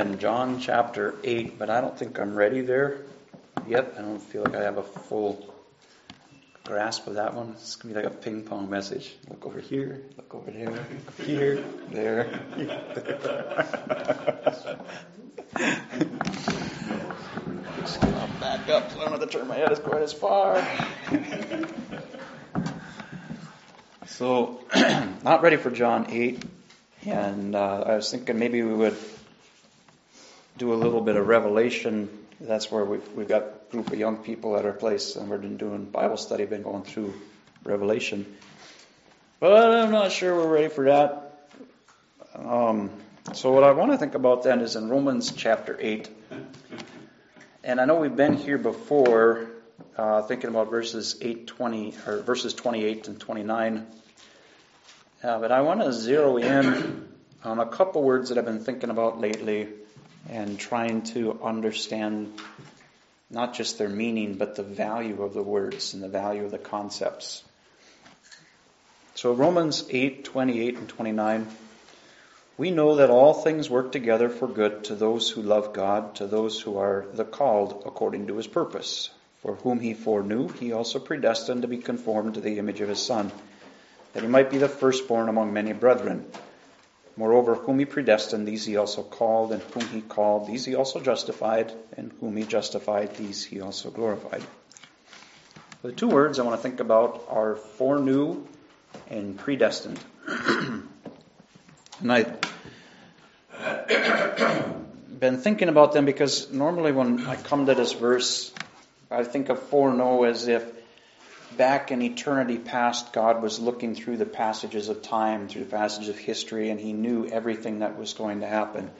in John chapter 8, but I don't think I'm ready there yet. I don't feel like I have a full grasp of that one. It's going to be like a ping pong message. Look over here, look over there, here, there. Just gonna back up I don't have to turn my head as quite as far. so, not ready for John 8. And uh, I was thinking maybe we would do a little bit of revelation. That's where we've, we've got a group of young people at our place, and we're been doing Bible study, been going through Revelation. But I'm not sure we're ready for that. Um, so, what I want to think about then is in Romans chapter 8. And I know we've been here before, uh, thinking about verses 8, 20, or verses 28 and 29. Uh, but I want to zero in on a couple words that I've been thinking about lately and trying to understand not just their meaning, but the value of the words and the value of the concepts. So Romans 8, 28 and 29. We know that all things work together for good to those who love God, to those who are the called according to his purpose. For whom he foreknew, he also predestined to be conformed to the image of his Son, that he might be the firstborn among many brethren. Moreover, whom he predestined, these he also called, and whom he called, these he also justified, and whom he justified, these he also glorified. The two words I want to think about are foreknew and predestined. and I've been thinking about them because normally when I come to this verse, I think of foreknow as if back in eternity past, God was looking through the passages of time, through the passages of history, and He knew everything that was going to happen.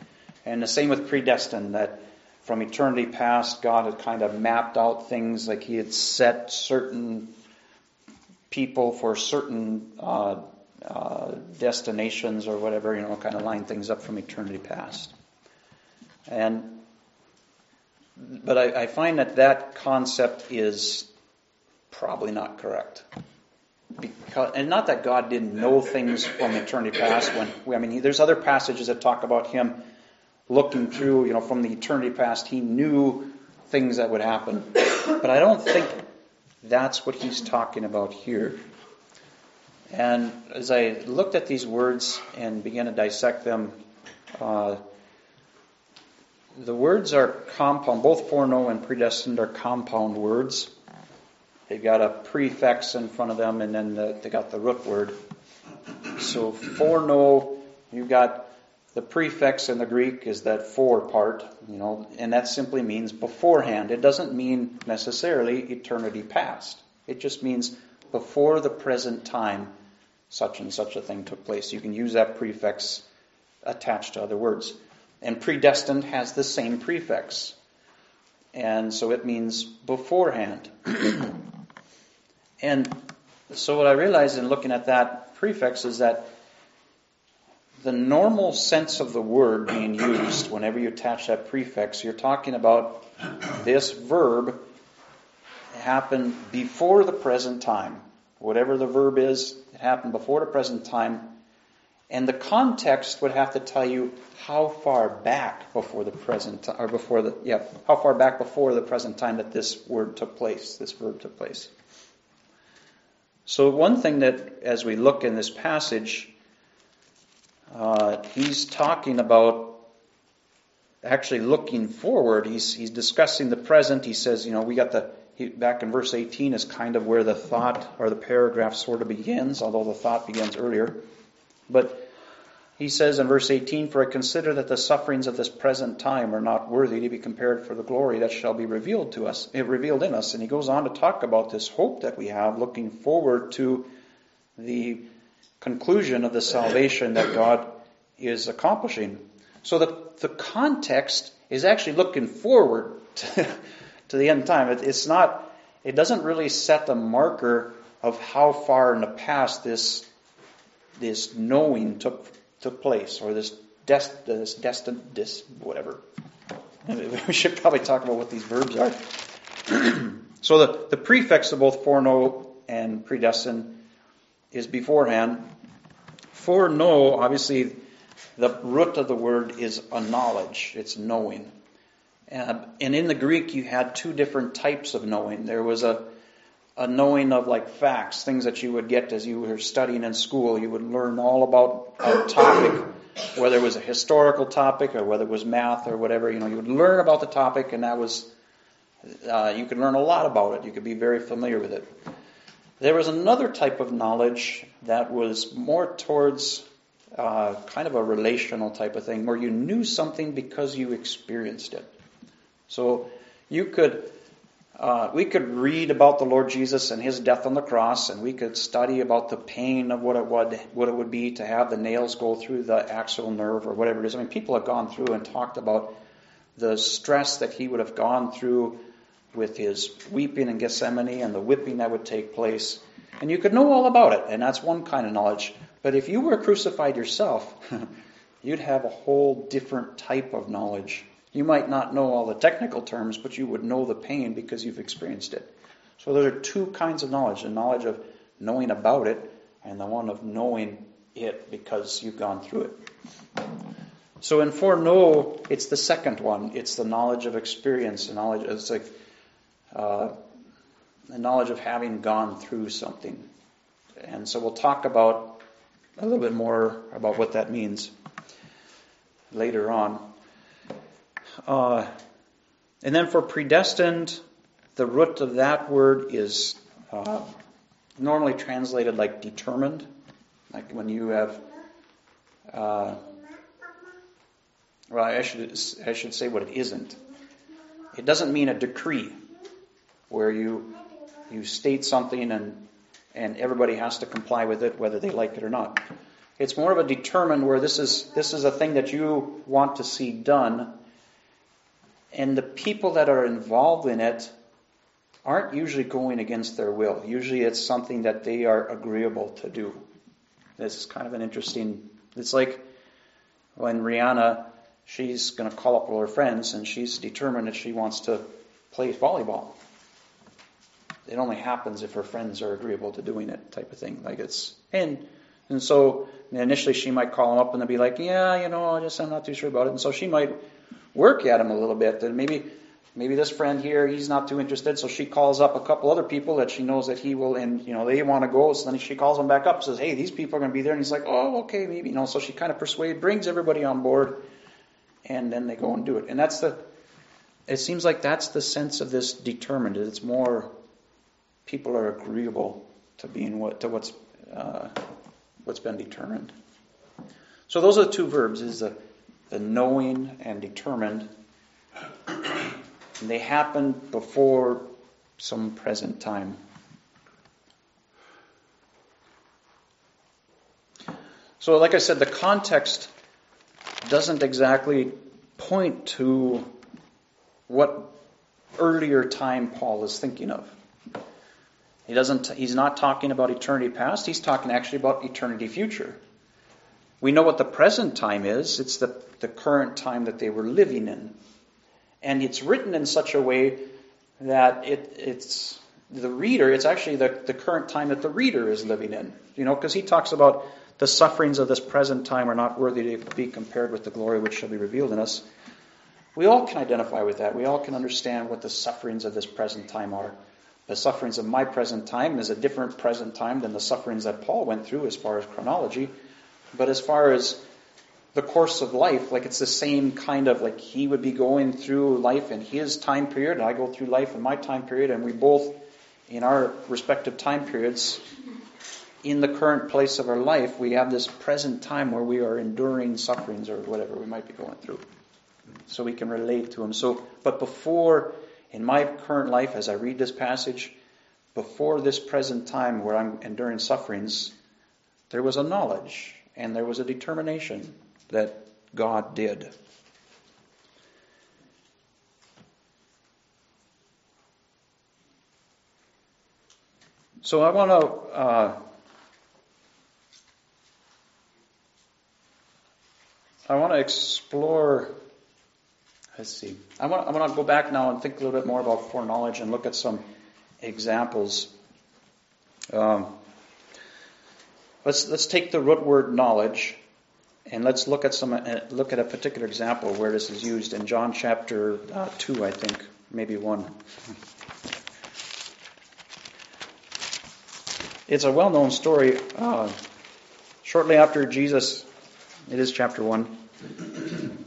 And the same with predestined, that from eternity past, God had kind of mapped out things, like He had set certain people for certain uh, uh, destinations or whatever, you know, kind of line things up from eternity past. And but I, I find that that concept is probably not correct. Because, and not that God didn't know things from eternity past. When I mean, there's other passages that talk about Him looking through, you know, from the eternity past. He knew things that would happen, but I don't think that's what He's talking about here. And as I looked at these words and began to dissect them, uh, the words are compound. Both foreknow and predestined are compound words. They've got a prefix in front of them, and then the, they got the root word. So foreknow, you've got the prefix in the Greek is that for part, you know, and that simply means beforehand. It doesn't mean necessarily eternity past. It just means before the present time, such and such a thing took place. You can use that prefix attached to other words. And predestined has the same prefix. And so it means beforehand. And so what I realized in looking at that prefix is that the normal sense of the word being used whenever you attach that prefix, you're talking about this verb happened before the present time. Whatever the verb is, it happened before the present time. And the context would have to tell you how far back before the present time, or before the yeah, how far back before the present time that this word took place, this verb took place. So, one thing that, as we look in this passage, uh, he's talking about actually looking forward. He's, he's discussing the present. He says, you know, we got the, he, back in verse 18 is kind of where the thought or the paragraph sort of begins, although the thought begins earlier. But he says in verse 18, For I consider that the sufferings of this present time are not worthy to be compared for the glory that shall be revealed to us, eh, revealed in us. And he goes on to talk about this hope that we have, looking forward to the conclusion of the salvation that God is accomplishing. So the, the context is actually looking forward to, to the end time. It, it's not, it doesn't really set a marker of how far in the past this, this knowing took took place, or this dest, this destined, this whatever. We should probably talk about what these verbs are. so the, the prefix of both foreknow and predestined is beforehand. Foreknow, obviously, the root of the word is a knowledge. It's knowing. Uh, and in the Greek, you had two different types of knowing. There was a, a knowing of like facts, things that you would get as you were studying in school. You would learn all about a topic, whether it was a historical topic or whether it was math or whatever. You know, you would learn about the topic, and that was uh, you could learn a lot about it. You could be very familiar with it. There was another type of knowledge that was more towards uh, kind of a relational type of thing, where you knew something because you experienced it. So you could, uh, we could read about the Lord Jesus and His death on the cross, and we could study about the pain of what it would what it would be to have the nails go through the axial nerve or whatever it is. I mean, people have gone through and talked about the stress that he would have gone through with his weeping in Gethsemane and the whipping that would take place. And you could know all about it, and that's one kind of knowledge. But if you were crucified yourself, you'd have a whole different type of knowledge. You might not know all the technical terms, but you would know the pain because you've experienced it. So those are two kinds of knowledge the knowledge of knowing about it, and the one of knowing it because you've gone through it. So in foreknow, it's the second one. It's the knowledge of experience, the knowledge. It's like uh, the knowledge of having gone through something. And so we'll talk about a little bit more about what that means later on. Uh, and then for predestined, the root of that word is uh, normally translated like determined, like when you have. Uh, well, I should I should say what it isn't. It doesn't mean a decree where you you state something and and everybody has to comply with it whether they like it or not. It's more of a determined where this is this is a thing that you want to see done and the people that are involved in it aren't usually going against their will. Usually it's something that they are agreeable to do. This is kind of an interesting it's like when Rihanna she's going to call up all her friends and she's determined that she wants to play volleyball it only happens if her friends are agreeable to doing it, type of thing. Like it's and and so initially she might call them up and they'll be like, yeah, you know, I just I'm not too sure about it. And so she might work at him a little bit. And maybe maybe this friend here he's not too interested, so she calls up a couple other people that she knows that he will, and you know they want to go. So then she calls them back up, says, hey, these people are going to be there, and he's like, oh, okay, maybe, you know. So she kind of persuades, brings everybody on board, and then they go and do it. And that's the. It seems like that's the sense of this determined. It's more people are agreeable to being what to what's uh, what's been determined. So those are the two verbs: is the the knowing and determined. And they happen before some present time. So, like I said, the context doesn't exactly point to what earlier time Paul is thinking of. He doesn't, he's not talking about eternity past, he's talking actually about eternity future. We know what the present time is. It's the, the current time that they were living in. And it's written in such a way that it, it's the reader, it's actually the, the current time that the reader is living in. You know, because he talks about the sufferings of this present time are not worthy to be compared with the glory which shall be revealed in us. We all can identify with that. We all can understand what the sufferings of this present time are the sufferings of my present time is a different present time than the sufferings that Paul went through as far as chronology. But as far as the course of life, like it's the same kind of like he would be going through life in his time period, and I go through life in my time period, and we both, in our respective time periods, in the current place of our life, we have this present time where we are enduring sufferings or whatever we might be going through. So we can relate to him. So, but before in my current life, as I read this passage, before this present time where I'm enduring sufferings, there was a knowledge and there was a determination that God did. So I want to uh, I want to explore Let's see. I want, I want to go back now and think a little bit more about foreknowledge and look at some examples. Um, let's let's take the root word knowledge And let's look at some uh, look at a particular example where this is used in John chapter uh, two, I think, maybe one. It's a well-known story. Uh, shortly after Jesus, it is chapter one,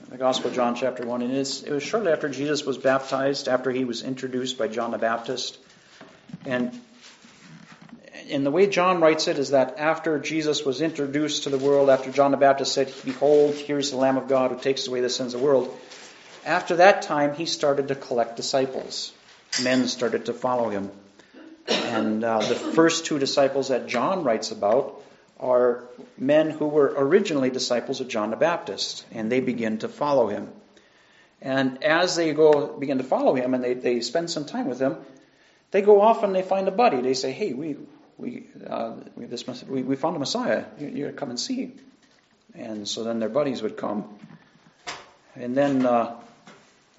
the Gospel of John, chapter one, and it, is, it was shortly after Jesus was baptized, after he was introduced by John the Baptist, and and the way John writes it is that after Jesus was introduced to the world, after John the Baptist said, Behold, here's the Lamb of God who takes away the sins of the world, after that time he started to collect disciples. Men started to follow him. And uh, the first two disciples that John writes about are men who were originally disciples of John the Baptist, and they begin to follow him. And as they go begin to follow him and they, they spend some time with him, they go off and they find a buddy. They say, Hey, we, we, uh, this, we, we found a Messiah. You, you come and see. And so then their buddies would come. And then uh,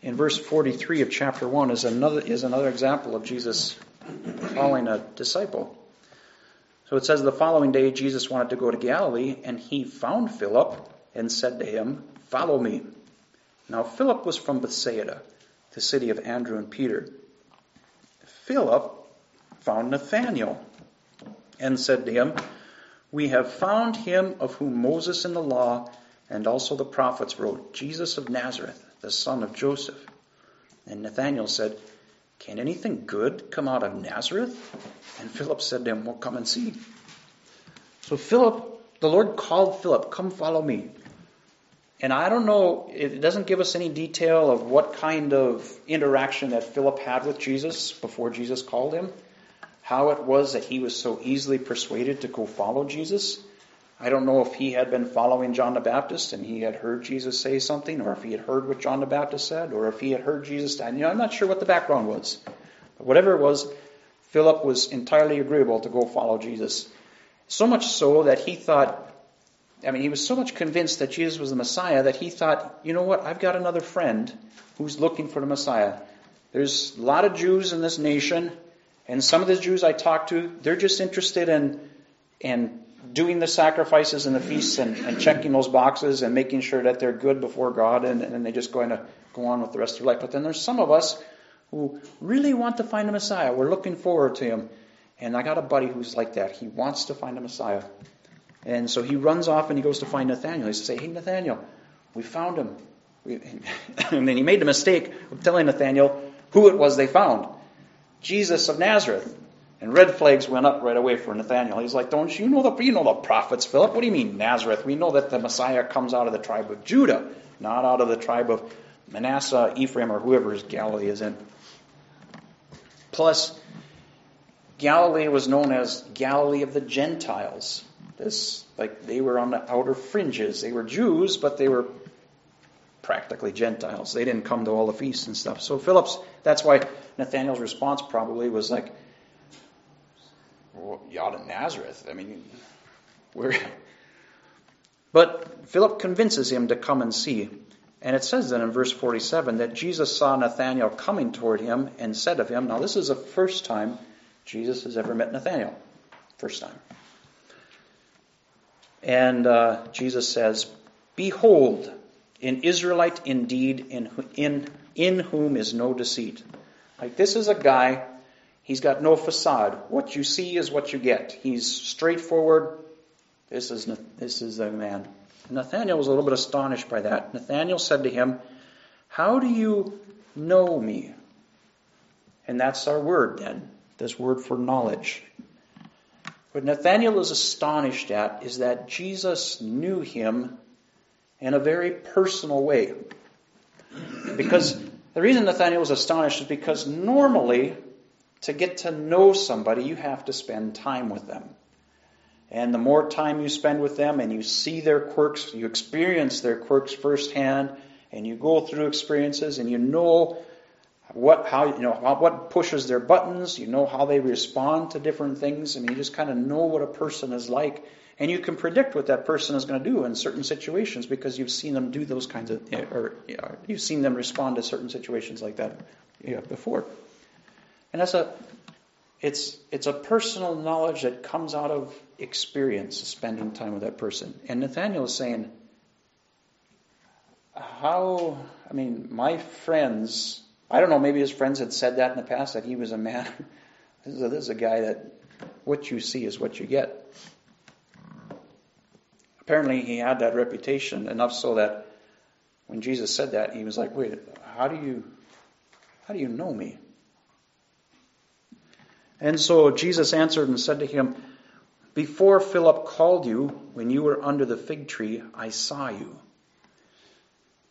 in verse 43 of chapter 1 is another, is another example of Jesus calling a disciple. So it says the following day Jesus wanted to go to Galilee, and he found Philip and said to him, Follow me. Now Philip was from Bethsaida, the city of Andrew and Peter. Philip found Nathanael and said to him, We have found him of whom Moses in the law and also the prophets wrote, Jesus of Nazareth, the son of Joseph. And Nathanael said, Can anything good come out of Nazareth? And Philip said to him, Well, come and see. So Philip, the Lord called Philip, Come follow me. And I don't know, it doesn't give us any detail of what kind of interaction that Philip had with Jesus before Jesus called him how it was that he was so easily persuaded to go follow Jesus. I don't know if he had been following John the Baptist and he had heard Jesus say something, or if he had heard what John the Baptist said, or if he had heard Jesus. You know, I'm not sure what the background was. But whatever it was, Philip was entirely agreeable to go follow Jesus. So much so that he thought, I mean, he was so much convinced that Jesus was the Messiah that he thought, you know what, I've got another friend who's looking for the Messiah. There's a lot of Jews in this nation. And some of the Jews I talk to, they're just interested in, in doing the sacrifices and the feasts and, and checking those boxes and making sure that they're good before God and, and they just going to go on with the rest of their life. But then there's some of us who really want to find a Messiah. We're looking forward to him. And I got a buddy who's like that. He wants to find a Messiah. And so he runs off and he goes to find Nathaniel. He says, Hey, Nathaniel, we found him. and then he made the mistake of telling Nathaniel who it was they found. Jesus of Nazareth. And red flags went up right away for Nathaniel. He's like, Don't you know the you know the prophets, Philip? What do you mean Nazareth? We know that the Messiah comes out of the tribe of Judah, not out of the tribe of Manasseh, Ephraim, or whoever his Galilee is in. Plus, Galilee was known as Galilee of the Gentiles. This like they were on the outer fringes. They were Jews, but they were practically Gentiles. They didn't come to all the feasts and stuff. So Philip's, that's why Nathaniel's response probably was like, well, out Nazareth. I mean, where? But Philip convinces him to come and see. And it says then in verse 47 that Jesus saw Nathanael coming toward him and said of him, now this is the first time Jesus has ever met Nathanael. First time. And uh, Jesus says, Behold, an Israelite indeed, in, in, in whom is no deceit. Like this is a guy, he's got no facade. What you see is what you get. He's straightforward. This is, this is the man. Nathanael was a little bit astonished by that. Nathanael said to him, How do you know me? And that's our word then, this word for knowledge. What Nathanael is astonished at is that Jesus knew him in a very personal way. Because the reason Nathaniel was astonished is because normally, to get to know somebody, you have to spend time with them. And the more time you spend with them and you see their quirks, you experience their quirks firsthand, and you go through experiences and you know what how you know what pushes their buttons, you know how they respond to different things, I mean you just kind of know what a person is like and you can predict what that person is going to do in certain situations because you've seen them do those kinds of, or you've seen them respond to certain situations like that you know, before. And that's a, it's, it's a personal knowledge that comes out of experience, spending time with that person. And Nathaniel is saying, how, I mean, my friends, I don't know, maybe his friends had said that in the past, that he was a man. this, is a, this is a guy that what you see is what you get. Apparently, he had that reputation enough so that when Jesus said that, he was like, "Wait, how do you, how do you know me?" And so Jesus answered and said to him, Before Philip called you, when you were under the fig tree, I saw you.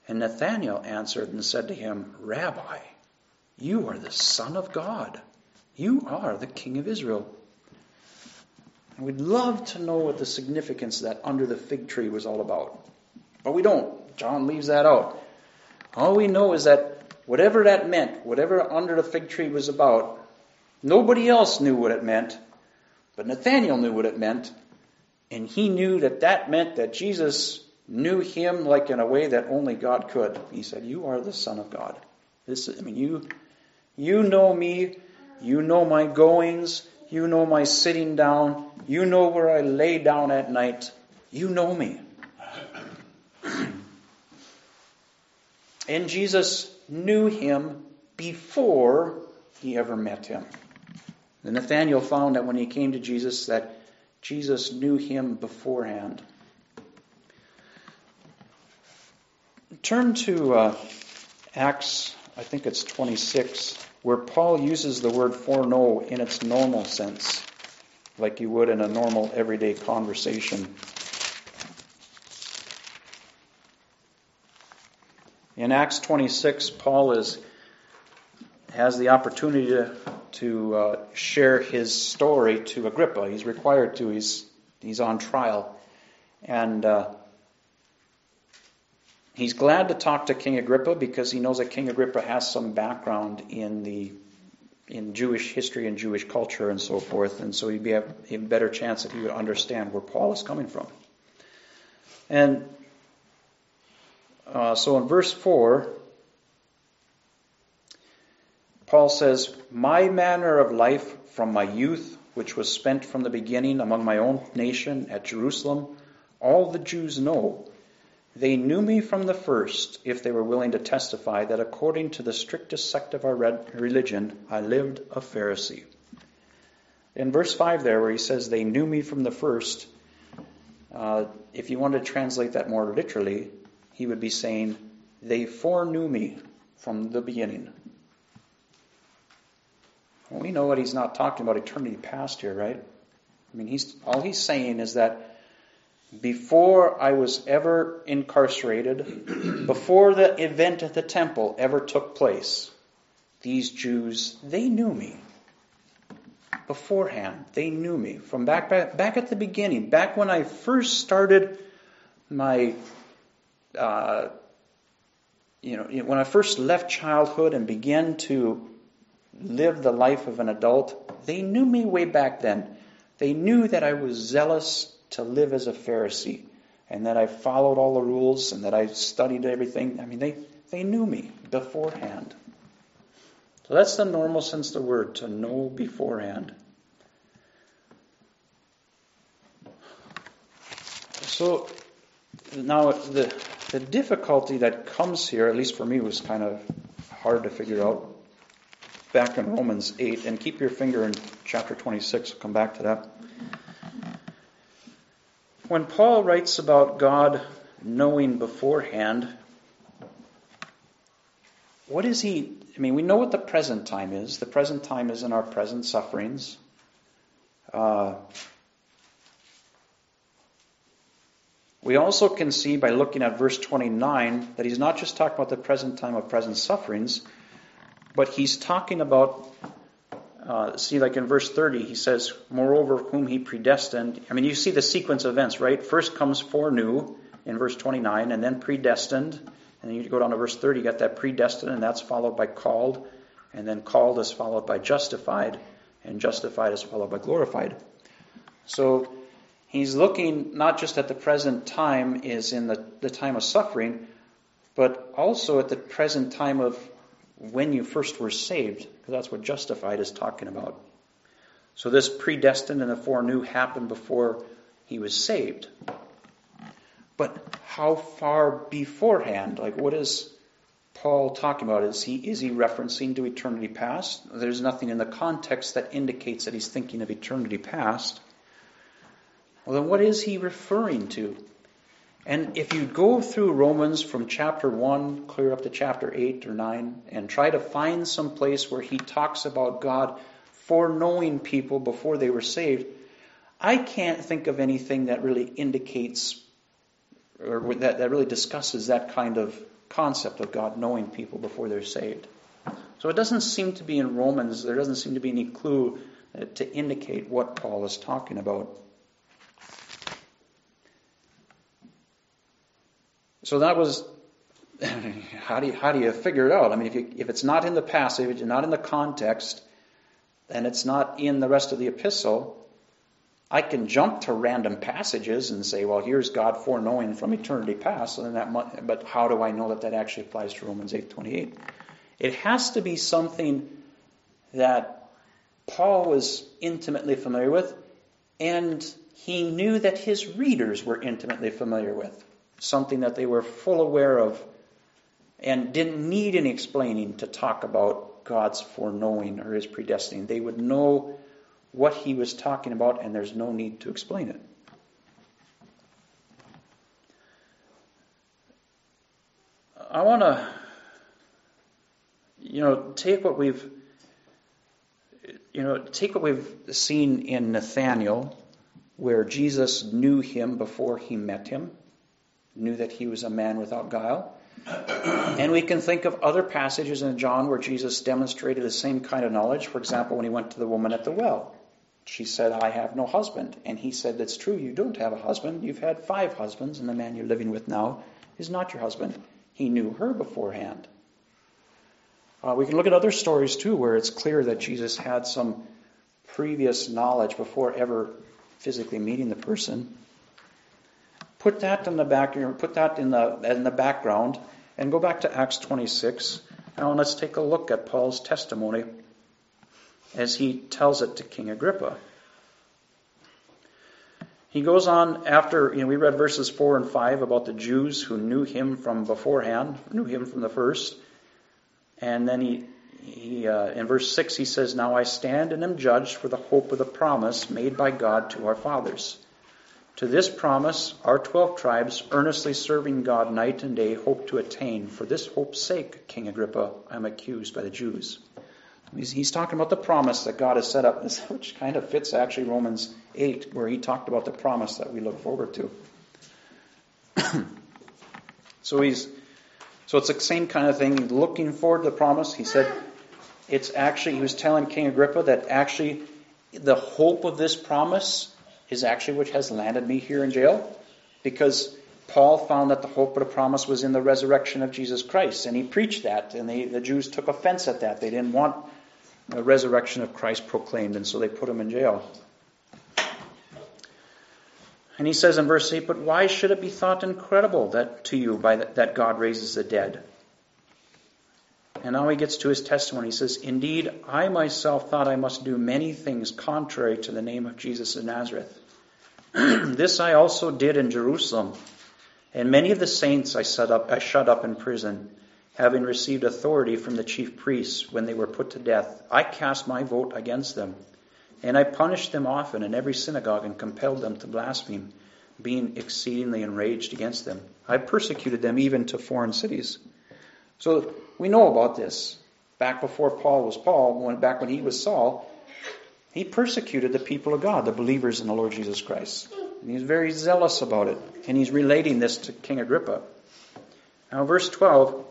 And Nathanael answered and said to him, Rabbi, you are the Son of God. You are the King of Israel. We'd love to know what the significance that under the fig tree was all about. But we don't. John leaves that out. All we know is that whatever that meant, whatever under the fig tree was about, nobody else knew what it meant, but Nathaniel knew what it meant, and he knew that that meant that Jesus knew him like in a way that only God could. He said, "You are the Son of God." This, I mean, you, you know me, you know my goings, you know my sitting down, you know where I lay down at night. You know me. and Jesus knew him before he ever met him. And Nathanael found that when he came to Jesus, that Jesus knew him beforehand. Turn to uh, Acts, I think it's 26, where Paul uses the word foreknow in its normal sense, like you would in a normal everyday conversation. In Acts 26, Paul is has the opportunity to, to uh, share his story to Agrippa. He's required to. He's he's on trial, and uh, He's glad to talk to King Agrippa because he knows that King Agrippa has some background in the in Jewish history and Jewish culture and so forth, and so he'd be a, a better chance that he would understand where Paul is coming from. And uh, so in verse 4, Paul says, My manner of life from my youth, which was spent from the beginning among my own nation at Jerusalem, all the Jews know they knew me from the first, if they were willing to testify that according to the strictest sect of our religion, I lived a Pharisee. In verse 5 there, where he says, They knew me from the first, uh, if you want to translate that more literally, he would be saying, They foreknew me from the beginning. Well, we know that he's not talking about eternity past here, right? I mean, he's all he's saying is that before I was ever incarcerated, before the event at the temple ever took place, these Jews, they knew me. Beforehand, they knew me. From back, back, back at the beginning, back when I first started my, uh, you know, when I first left childhood and began to live the life of an adult, they knew me way back then. They knew that I was zealous to live as a Pharisee and that I followed all the rules and that I studied everything. I mean, they, they knew me beforehand. So that's the normal sense of the word, to know beforehand. So now the, the difficulty that comes here, at least for me, was kind of hard to figure out back in Romans 8, and keep your finger in chapter 26, we'll come back to that when Paul writes about God knowing beforehand, what is he? I mean, we know what the present time is. The present time is in our present sufferings. Uh, we also can see by looking at verse 29 that he's not just talking about the present time of present sufferings, but he's talking about uh, see, like in verse 30, he says, Moreover, whom he predestined. I mean, you see the sequence of events, right? First comes foreknew in verse 29, and then predestined. And then you go down to verse 30, you got that predestined, and that's followed by called. And then called is followed by justified, and justified is followed by glorified. So he's looking not just at the present time is in the, the time of suffering, but also at the present time of when you first were saved, because that's what justified is talking about. So this predestined and the foreknew happened before he was saved. But how far beforehand? Like, what is Paul talking about? Is he, is he referencing to eternity past? There's nothing in the context that indicates that he's thinking of eternity past. Well, then what is he referring to? And if you go through Romans from chapter 1 clear up to chapter 8 or 9 and try to find some place where he talks about God foreknowing people before they were saved, I can't think of anything that really indicates or that, that really discusses that kind of concept of God knowing people before they're saved. So it doesn't seem to be in Romans, there doesn't seem to be any clue to indicate what Paul is talking about. So that was how do you, how do you figure it out? I mean, if, you, if it's not in the passage, it's not in the context, and it's not in the rest of the epistle, I can jump to random passages and say, well, here's God foreknowing from eternity past. And that, but how do I know that that actually applies to Romans 8:28? It has to be something that Paul was intimately familiar with, and he knew that his readers were intimately familiar with. Something that they were full aware of and didn't need any explaining to talk about God's foreknowing or his predestining. They would know what he was talking about, and there's no need to explain it. I want to, you know, take what we've, you know, take what we've seen in Nathaniel, where Jesus knew him before he met him, knew that he was a man without guile. And we can think of other passages in John where Jesus demonstrated the same kind of knowledge. For example, when he went to the woman at the well. She said, I have no husband. And he said, That's true, you don't have a husband. You've had five husbands, and the man you're living with now is not your husband. He knew her beforehand. Uh, we can look at other stories too where it's clear that Jesus had some previous knowledge before ever physically meeting the person. Put that in the back, put that in the in the background, and go back to Acts 26. Now let's take a look at Paul's testimony as he tells it to King Agrippa. He goes on after, you know, we read verses 4 and 5 about the Jews who knew him from beforehand, knew him from the first. And then he, he uh, in verse 6, he says, Now I stand and am judged for the hope of the promise made by God to our fathers. To this promise, our twelve tribes, earnestly serving God night and day, hope to attain. For this hope's sake, King Agrippa, I am accused by the Jews. He's, he's talking about the promise that God has set up, which kind of fits actually Romans 8, where he talked about the promise that we look forward to. so he's so it's the same kind of thing. Looking forward to the promise. He said it's actually he was telling King Agrippa that actually the hope of this promise is actually what has landed me here in jail. Because Paul found that the hope of the promise was in the resurrection of Jesus Christ, and he preached that, and they, the Jews took offense at that. They didn't want the resurrection of Christ proclaimed, and so they put him in jail. And he says in verse 8, But why should it be thought incredible that to you by the, that God raises the dead? And now he gets to his testimony. He says, Indeed, I myself thought I must do many things contrary to the name of Jesus of Nazareth. this I also did in Jerusalem. And many of the saints I set up I shut up in prison having received authority from the chief priests when they were put to death, I cast my vote against them. And I punished them often in every synagogue and compelled them to blaspheme, being exceedingly enraged against them. I persecuted them even to foreign cities. So we know about this. Back before Paul was Paul, when, back when he was Saul, he persecuted the people of God, the believers in the Lord Jesus Christ. And he's very zealous about it. And he's relating this to King Agrippa. Now, verse 12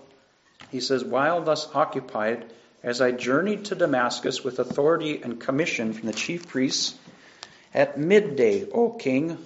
he says, While thus occupied, as I journeyed to Damascus with authority and commission from the chief priests, at midday, O king,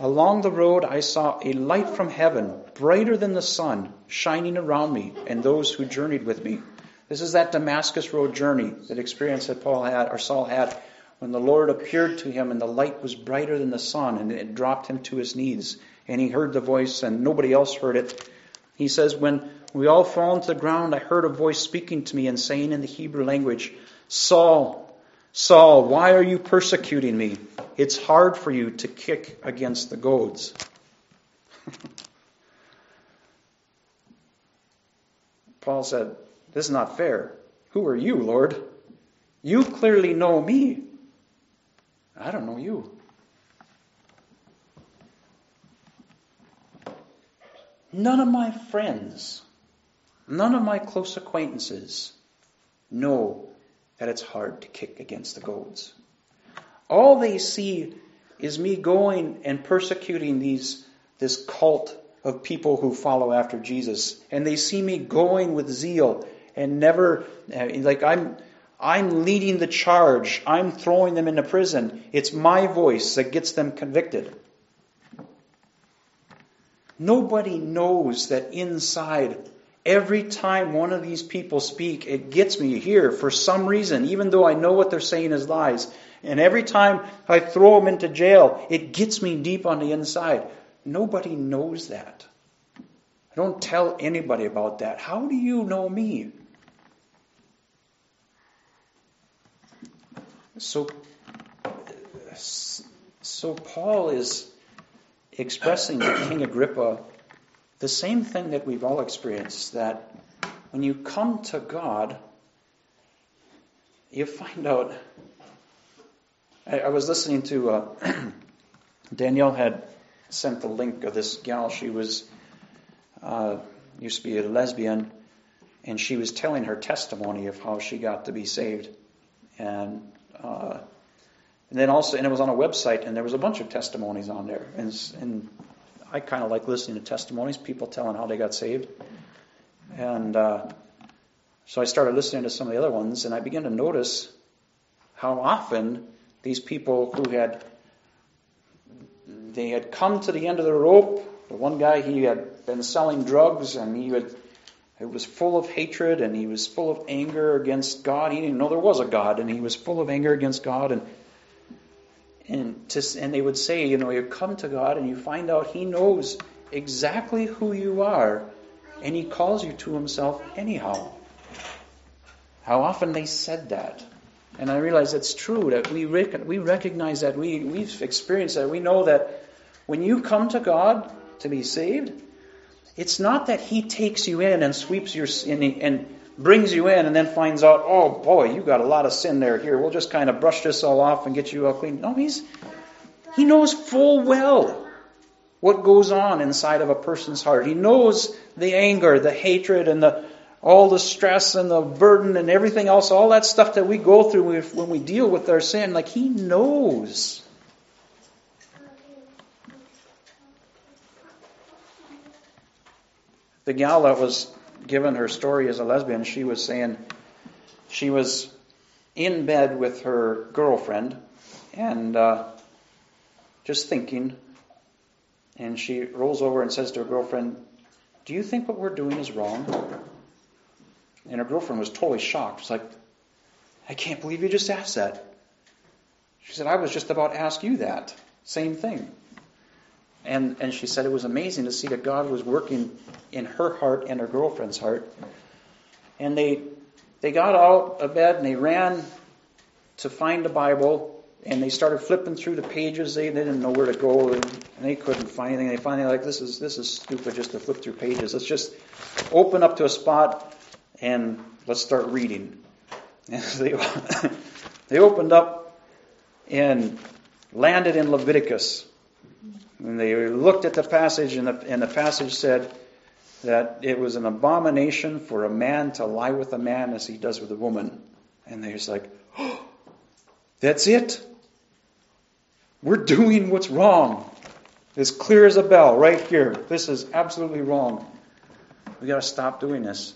along the road I saw a light from heaven, brighter than the sun, shining around me and those who journeyed with me. This is that Damascus road journey, that experience that Paul had, or Saul had, when the Lord appeared to him and the light was brighter than the sun and it dropped him to his knees. And he heard the voice and nobody else heard it. He says, when we all fall to the ground. I heard a voice speaking to me and saying in the Hebrew language, Saul, Saul, why are you persecuting me? It's hard for you to kick against the goads. Paul said, This is not fair. Who are you, Lord? You clearly know me. I don't know you. None of my friends, none of my close acquaintances know that it's hard to kick against the goads. All they see is me going and persecuting these, this cult of people who follow after Jesus. And they see me going with zeal and never, uh, like I'm, I'm leading the charge. I'm throwing them into prison. It's my voice that gets them convicted. Nobody knows that inside, every time one of these people speak, it gets me here for some reason, even though I know what they're saying is lies. And every time I throw them into jail, it gets me deep on the inside. Nobody knows that. I don't tell anybody about that. How do you know me? So, so Paul is expressing to King Agrippa the same thing that we've all experienced that when you come to God, you find out. I, I was listening to uh, Danielle had sent the link of this gal. She was uh, used to be a lesbian, and she was telling her testimony of how she got to be saved, and uh, and then also, and it was on a website, and there was a bunch of testimonies on there. And, and I kind of like listening to testimonies, people telling how they got saved. And uh, so I started listening to some of the other ones, and I began to notice how often these people who had they had come to the end of the rope. The one guy he had been selling drugs, and he had it was full of hatred, and he was full of anger against God. He didn't know there was a God, and he was full of anger against God, and and, to, and they would say, you know, you come to God and you find out He knows exactly who you are, and He calls you to Himself anyhow. How often they said that. And I realize it's true that we, rec- we recognize that, we, we've experienced that. We know that when you come to God to be saved, it's not that He takes you in and sweeps your sin and brings you in and then finds out, oh boy, you got a lot of sin there. Here, we'll just kind of brush this all off and get you all clean. No, he's he knows full well what goes on inside of a person's heart. He knows the anger, the hatred, and the all the stress and the burden and everything else, all that stuff that we go through when we deal with our sin. Like he knows. The gal that was given her story as a lesbian, she was saying she was in bed with her girlfriend and uh, just thinking, and she rolls over and says to her girlfriend, Do you think what we're doing is wrong? And her girlfriend was totally shocked. She's like, I can't believe you just asked that. She said, I was just about to ask you that. Same thing. And, and she said it was amazing to see that God was working in her heart and her girlfriend's heart. And they, they got out of bed and they ran to find the Bible and they started flipping through the pages. They, they didn't know where to go and, and they couldn't find anything. They finally like this is this is stupid just to flip through pages. Let's just open up to a spot and let's start reading. And they they opened up and landed in Leviticus. And they looked at the passage, and the, and the passage said that it was an abomination for a man to lie with a man as he does with a woman. And they're just like, oh, that's it. We're doing what's wrong. As clear as a bell, right here. This is absolutely wrong. We got to stop doing this.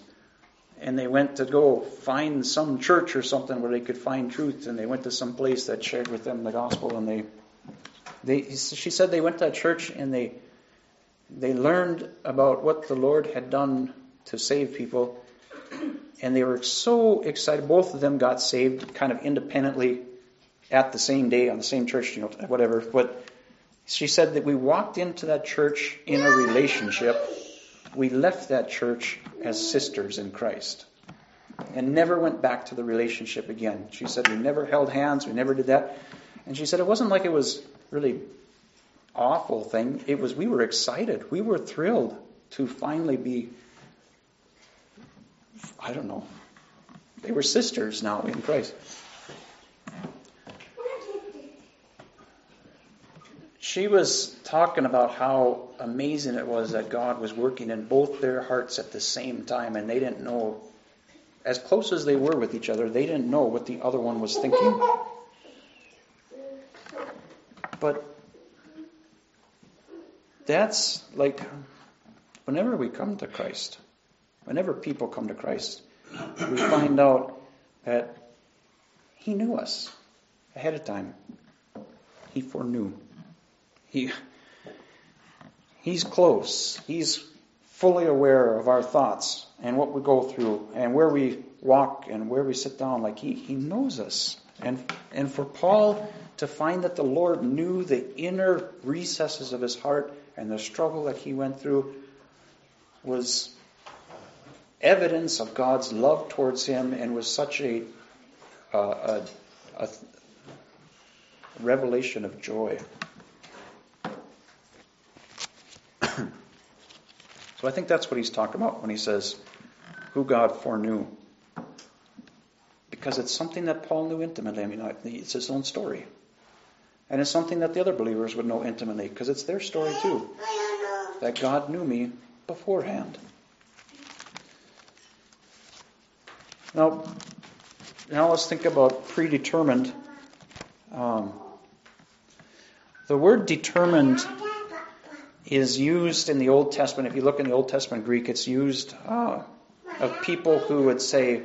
And they went to go find some church or something where they could find truth, and they went to some place that shared with them the gospel, and they they, she said they went to a church and they, they learned about what the Lord had done to save people. And they were so excited. Both of them got saved kind of independently at the same day on the same church, you know, whatever. But she said that we walked into that church in a relationship. We left that church as sisters in Christ and never went back to the relationship again. She said we never held hands, we never did that. And she said it wasn't like it was really awful thing. It was we were excited. We were thrilled to finally be I don't know. They were sisters now in Christ. She was talking about how amazing it was that God was working in both their hearts at the same time, and they didn't know, as close as they were with each other, they didn't know what the other one was thinking. But that's like whenever we come to Christ, whenever people come to Christ, we find out that He knew us ahead of time. He foreknew. He, he's close. He's fully aware of our thoughts and what we go through and where we walk and where we sit down. Like he, he knows us. And, and for Paul to find that the Lord knew the inner recesses of his heart and the struggle that he went through was evidence of God's love towards him and was such a, uh, a, a revelation of joy. so I think that's what he's talking about when he says, who God foreknew because it's something that Paul knew intimately. I mean, it's his own story. And it's something that the other believers would know intimately because it's their story too. That God knew me beforehand. Now, now let's think about predetermined. Um, the word determined is used in the Old Testament. If you look in the Old Testament Greek, it's used uh, of people who would say,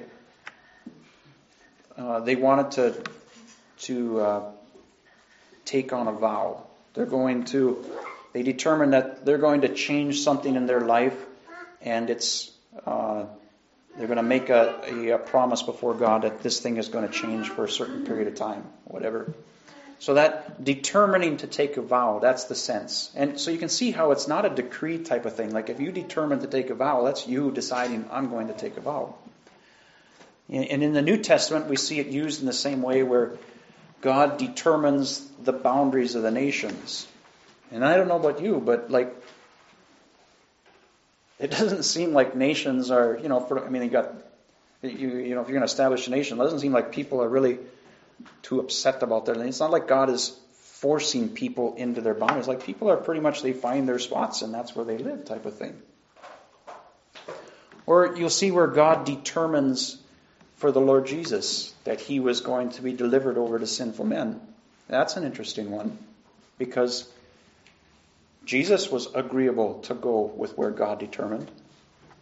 uh, they wanted to to uh, take on a vow. They're going to they determine that they're going to change something in their life, and it's uh, they're going to make a, a, a, promise before God that this thing is going to change for a certain period of time, whatever. So that determining to take a vow, that's the sense. And so you can see how it's not a decree type of thing. Like if you determine to take a vow, that's you deciding I'm going to take a vow. And in the New Testament, we see it used in the same way where God determines the boundaries of the nations. And I don't know about you, but like, it doesn't seem like nations are, you know, for, I mean, you got, you, you know, if you're going to establish a nation, it doesn't seem like people are really too upset about that. It's not like God is forcing people into their boundaries. Like people are pretty much, they find their spots and that's where they live type of thing. Or you'll see where God determines for the Lord Jesus that he was going to be delivered over to sinful men. That's an interesting one because Jesus was agreeable to go with where God determined.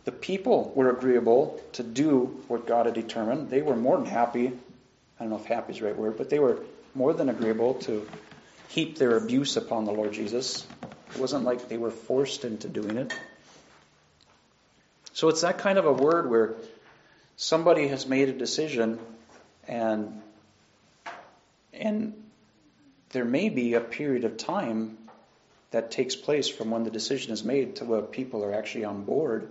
The people were agreeable to do what God had determined. They were more than happy. I don't know if happy is the right word, but they were more than agreeable to heap their abuse upon the Lord Jesus. It wasn't like they were forced into doing it. So it's that kind of a word where somebody has made a decision and and there may be a period of time that takes place from when the decision is made to where people are actually on board.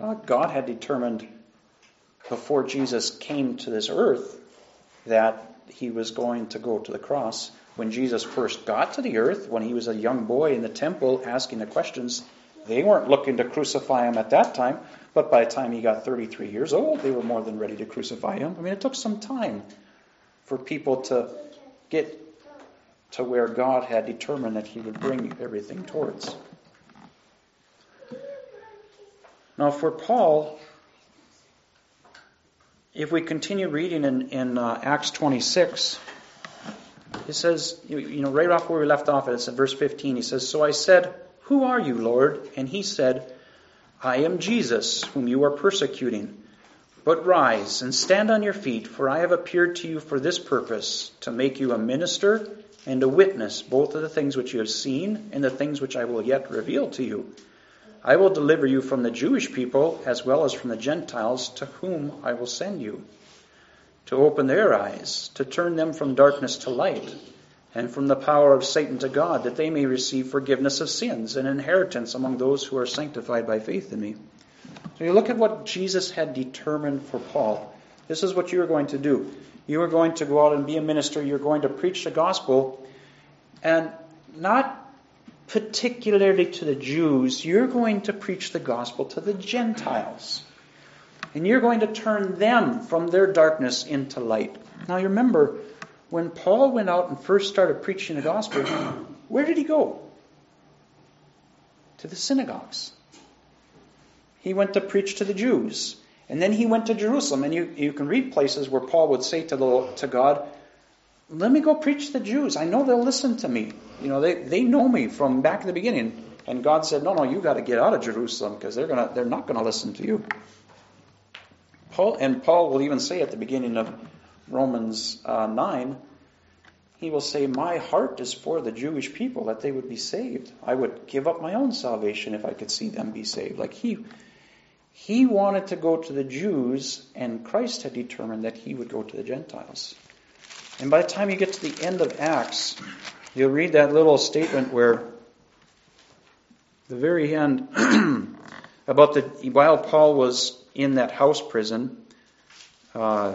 Uh, God had determined before Jesus came to this earth that he was going to go to the cross. When Jesus first got to the earth, when he was a young boy in the temple asking the questions, they weren't looking to crucify him at that time. But by the time he got 33 years old, they were more than ready to crucify him. I mean, it took some time for people to get to where God had determined that he would bring everything towards. Now, for Paul, if we continue reading in, in uh, Acts 26, he says, you, you know, right off where we left off, it's in verse 15. He says, So I said, Who are you, Lord? And he said, I am Jesus, whom you are persecuting. But rise and stand on your feet, for I have appeared to you for this purpose, to make you a minister and a witness both of the things which you have seen and the things which I will yet reveal to you. I will deliver you from the Jewish people as well as from the Gentiles, to whom I will send you, to open their eyes, to turn them from darkness to light and from the power of Satan to God, that they may receive forgiveness of sins and inheritance among those who are sanctified by faith in me. So you look at what Jesus had determined for Paul. This is what you are going to do. You are going to go out and be a minister. You're going to preach the gospel. And not particularly to the Jews, you're going to preach the gospel to the Gentiles. And you're going to turn them from their darkness into light. Now you remember, when Paul went out and first started preaching the gospel, where did he go? To the synagogues. He went to preach to the Jews. And then he went to Jerusalem. And you, you can read places where Paul would say to, the, to God, Let me go preach to the Jews. I know they'll listen to me. You know, they, they know me from back in the beginning. And God said, No, no, you got to get out of Jerusalem because they're, gonna, they're not going to listen to you. Paul, and Paul will even say at the beginning of Romans uh, 9, he will say, My heart is for the Jewish people that they would be saved. I would give up my own salvation if I could see them be saved. Like he, he wanted to go to the Jews, and Christ had determined that he would go to the Gentiles. And by the time you get to the end of Acts, you'll read that little statement where the very end about the while Paul was in that house prison, uh,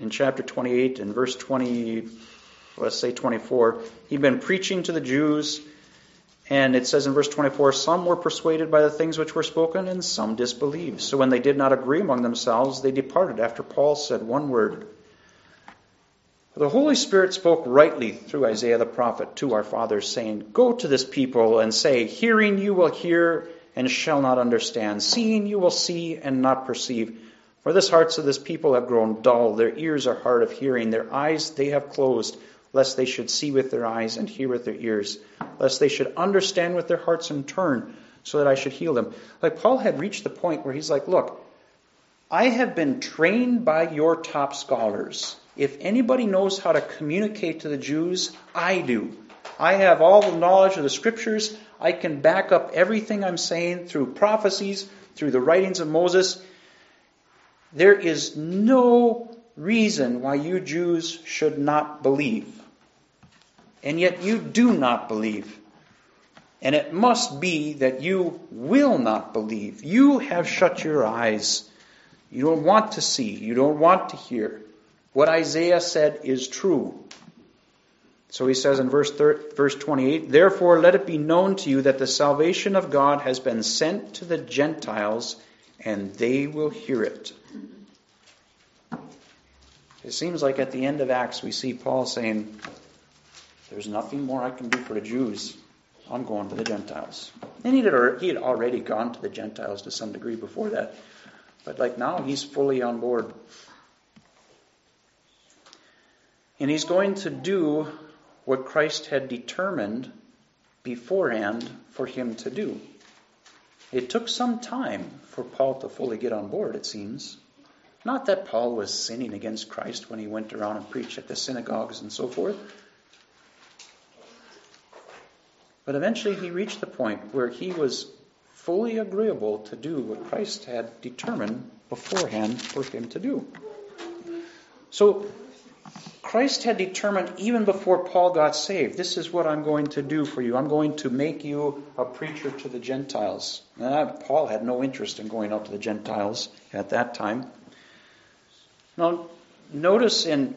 in chapter 28 and verse 20, let's say 24, he'd been preaching to the Jews, and it says in verse 24, some were persuaded by the things which were spoken, and some disbelieved. So when they did not agree among themselves, they departed after Paul said one word. The Holy Spirit spoke rightly through Isaiah the prophet to our fathers, saying, Go to this people and say, Hearing you will hear and shall not understand, seeing you will see and not perceive. For the hearts of this people have grown dull, their ears are hard of hearing, their eyes they have closed, lest they should see with their eyes and hear with their ears, lest they should understand with their hearts and turn, so that I should heal them. Like Paul had reached the point where he's like, Look, I have been trained by your top scholars. If anybody knows how to communicate to the Jews, I do. I have all the knowledge of the scriptures. I can back up everything I'm saying through prophecies, through the writings of Moses. There is no reason why you Jews should not believe. And yet you do not believe. And it must be that you will not believe. You have shut your eyes. You don't want to see. You don't want to hear. What Isaiah said is true. So he says in verse, 30, verse 28 Therefore, let it be known to you that the salvation of God has been sent to the Gentiles, and they will hear it. It seems like at the end of Acts we see Paul saying, There's nothing more I can do for the Jews. I'm going to the Gentiles. And he had, already gone to the Gentiles to some degree before that. But like now, he's fully on board. And he's going to do what Christ had determined beforehand for him to do. It took some time for Paul to fully get on board, it seems. Not that Paul was sinning against Christ when he went around and preached at the synagogues and so forth. But eventually he reached the point where he was fully agreeable to do what Christ had determined beforehand for him to do. So Christ had determined even before Paul got saved, this is what I'm going to do for you. I'm going to make you a preacher to the Gentiles. Paul had no interest in going out to the Gentiles at that time. Now, notice in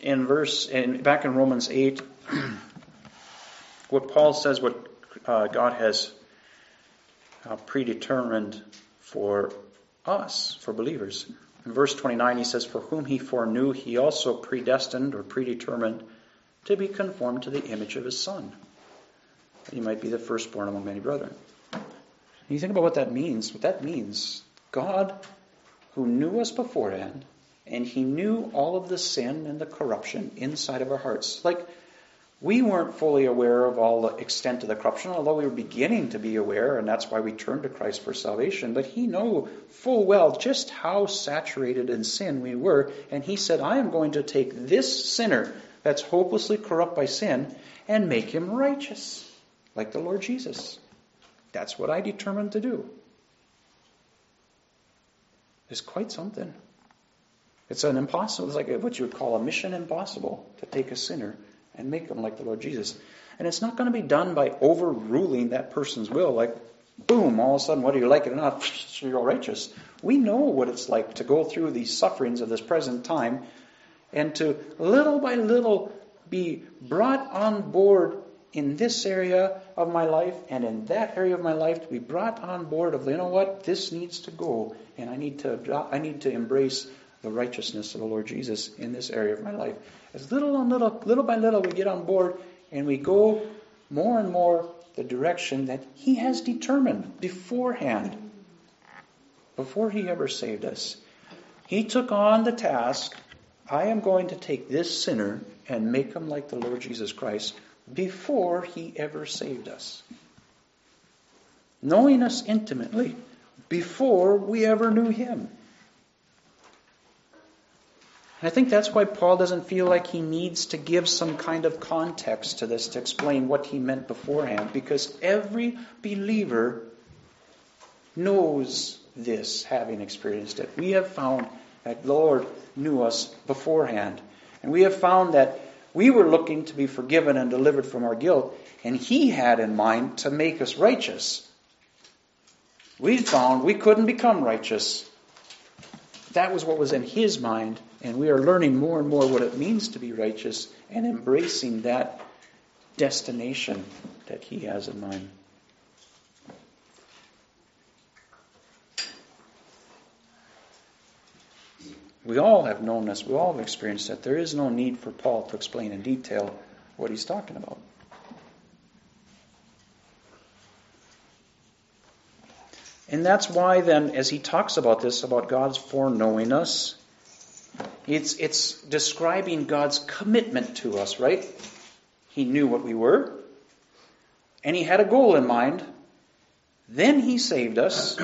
in verse in back in Romans eight, what Paul says, what uh, God has uh, predetermined for us, for believers. In verse 29, he says, For whom he foreknew, he also predestined or predetermined to be conformed to the image of his Son, that he might be the firstborn among many brethren. You think about what that means. What that means, God, who knew us beforehand, and he knew all of the sin and the corruption inside of our hearts. Like, we weren't fully aware of all the extent of the corruption, although we were beginning to be aware, and that's why we turned to Christ for salvation. But he knew full well just how saturated in sin we were, and he said, I am going to take this sinner that's hopelessly corrupt by sin and make him righteous, like the Lord Jesus. That's what I determined to do. It's quite something. It's an impossible, it's like what you would call a mission impossible to take a sinner and make them like the Lord Jesus. And it's not going to be done by overruling that person's will, like, boom, all of a sudden, whether you like it or not, you're all righteous. We know what it's like to go through these sufferings of this present time and to little by little be brought on board in this area of my life and in that area of my life to be brought on board of you know what this needs to go and I need to I need to embrace the righteousness of the Lord Jesus in this area of my life. As little and little, little by little, we get on board and we go more and more the direction that He has determined beforehand, before He ever saved us. He took on the task I am going to take this sinner and make him like the Lord Jesus Christ before he ever saved us. Knowing us intimately before we ever knew him. I think that's why Paul doesn't feel like he needs to give some kind of context to this to explain what he meant beforehand, because every believer knows this, having experienced it. We have found that the Lord knew us beforehand. And we have found that we were looking to be forgiven and delivered from our guilt, and He had in mind to make us righteous. We found we couldn't become righteous. That was what was in His mind, and we are learning more and more what it means to be righteous and embracing that destination that He has in mind. We all have known this, we all have experienced it. There is no need for Paul to explain in detail what he's talking about. And that's why then, as he talks about this, about God's foreknowing us, it's, it's describing God's commitment to us, right? He knew what we were, and he had a goal in mind. Then he saved us,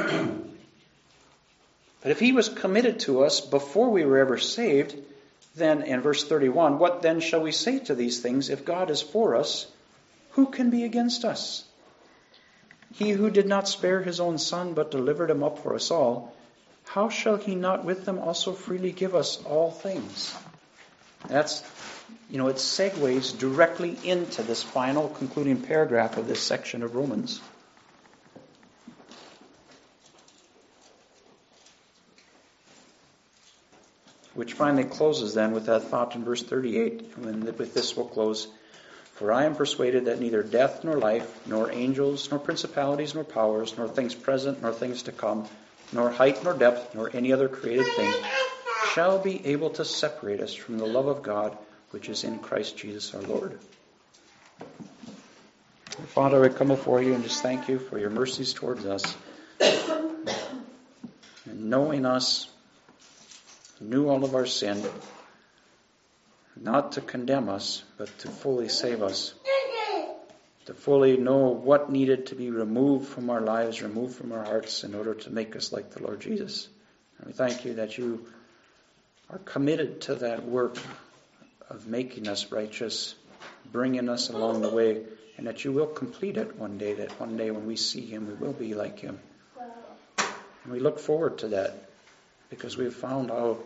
but if he was committed to us before we were ever saved, then in verse 31, what then shall we say to these things? If God is for us, who can be against us? He who did not spare his own son, but delivered him up for us all, how shall he not with them also freely give us all things? That's, you know, it segues directly into this final concluding paragraph of this section of Romans. which finally closes then with that thought in verse 38. And with this we'll close. For I am persuaded that neither death nor life, nor angels, nor principalities, nor powers, nor things present, nor things to come, nor height, nor depth, nor any other created thing shall be able to separate us from the love of God which is in Christ Jesus our Lord. Father, we come before you and just thank you for your mercies towards us. And knowing us knew all of our sin, not to condemn us, but to fully save us. To fully know what needed to be removed from our lives, removed from our hearts, in order to make us like the Lord Jesus. And we thank you that you are committed to that work of making us righteous, bringing us along the way, and that you will complete it one day, that one day when we see him, we will be like him. And we look forward to that because we've found how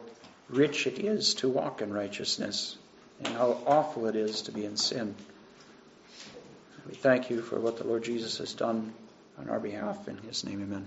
rich it is to walk in righteousness and how awful it is to be in sin. We thank you for what the Lord Jesus has done on our behalf. In his name, amen.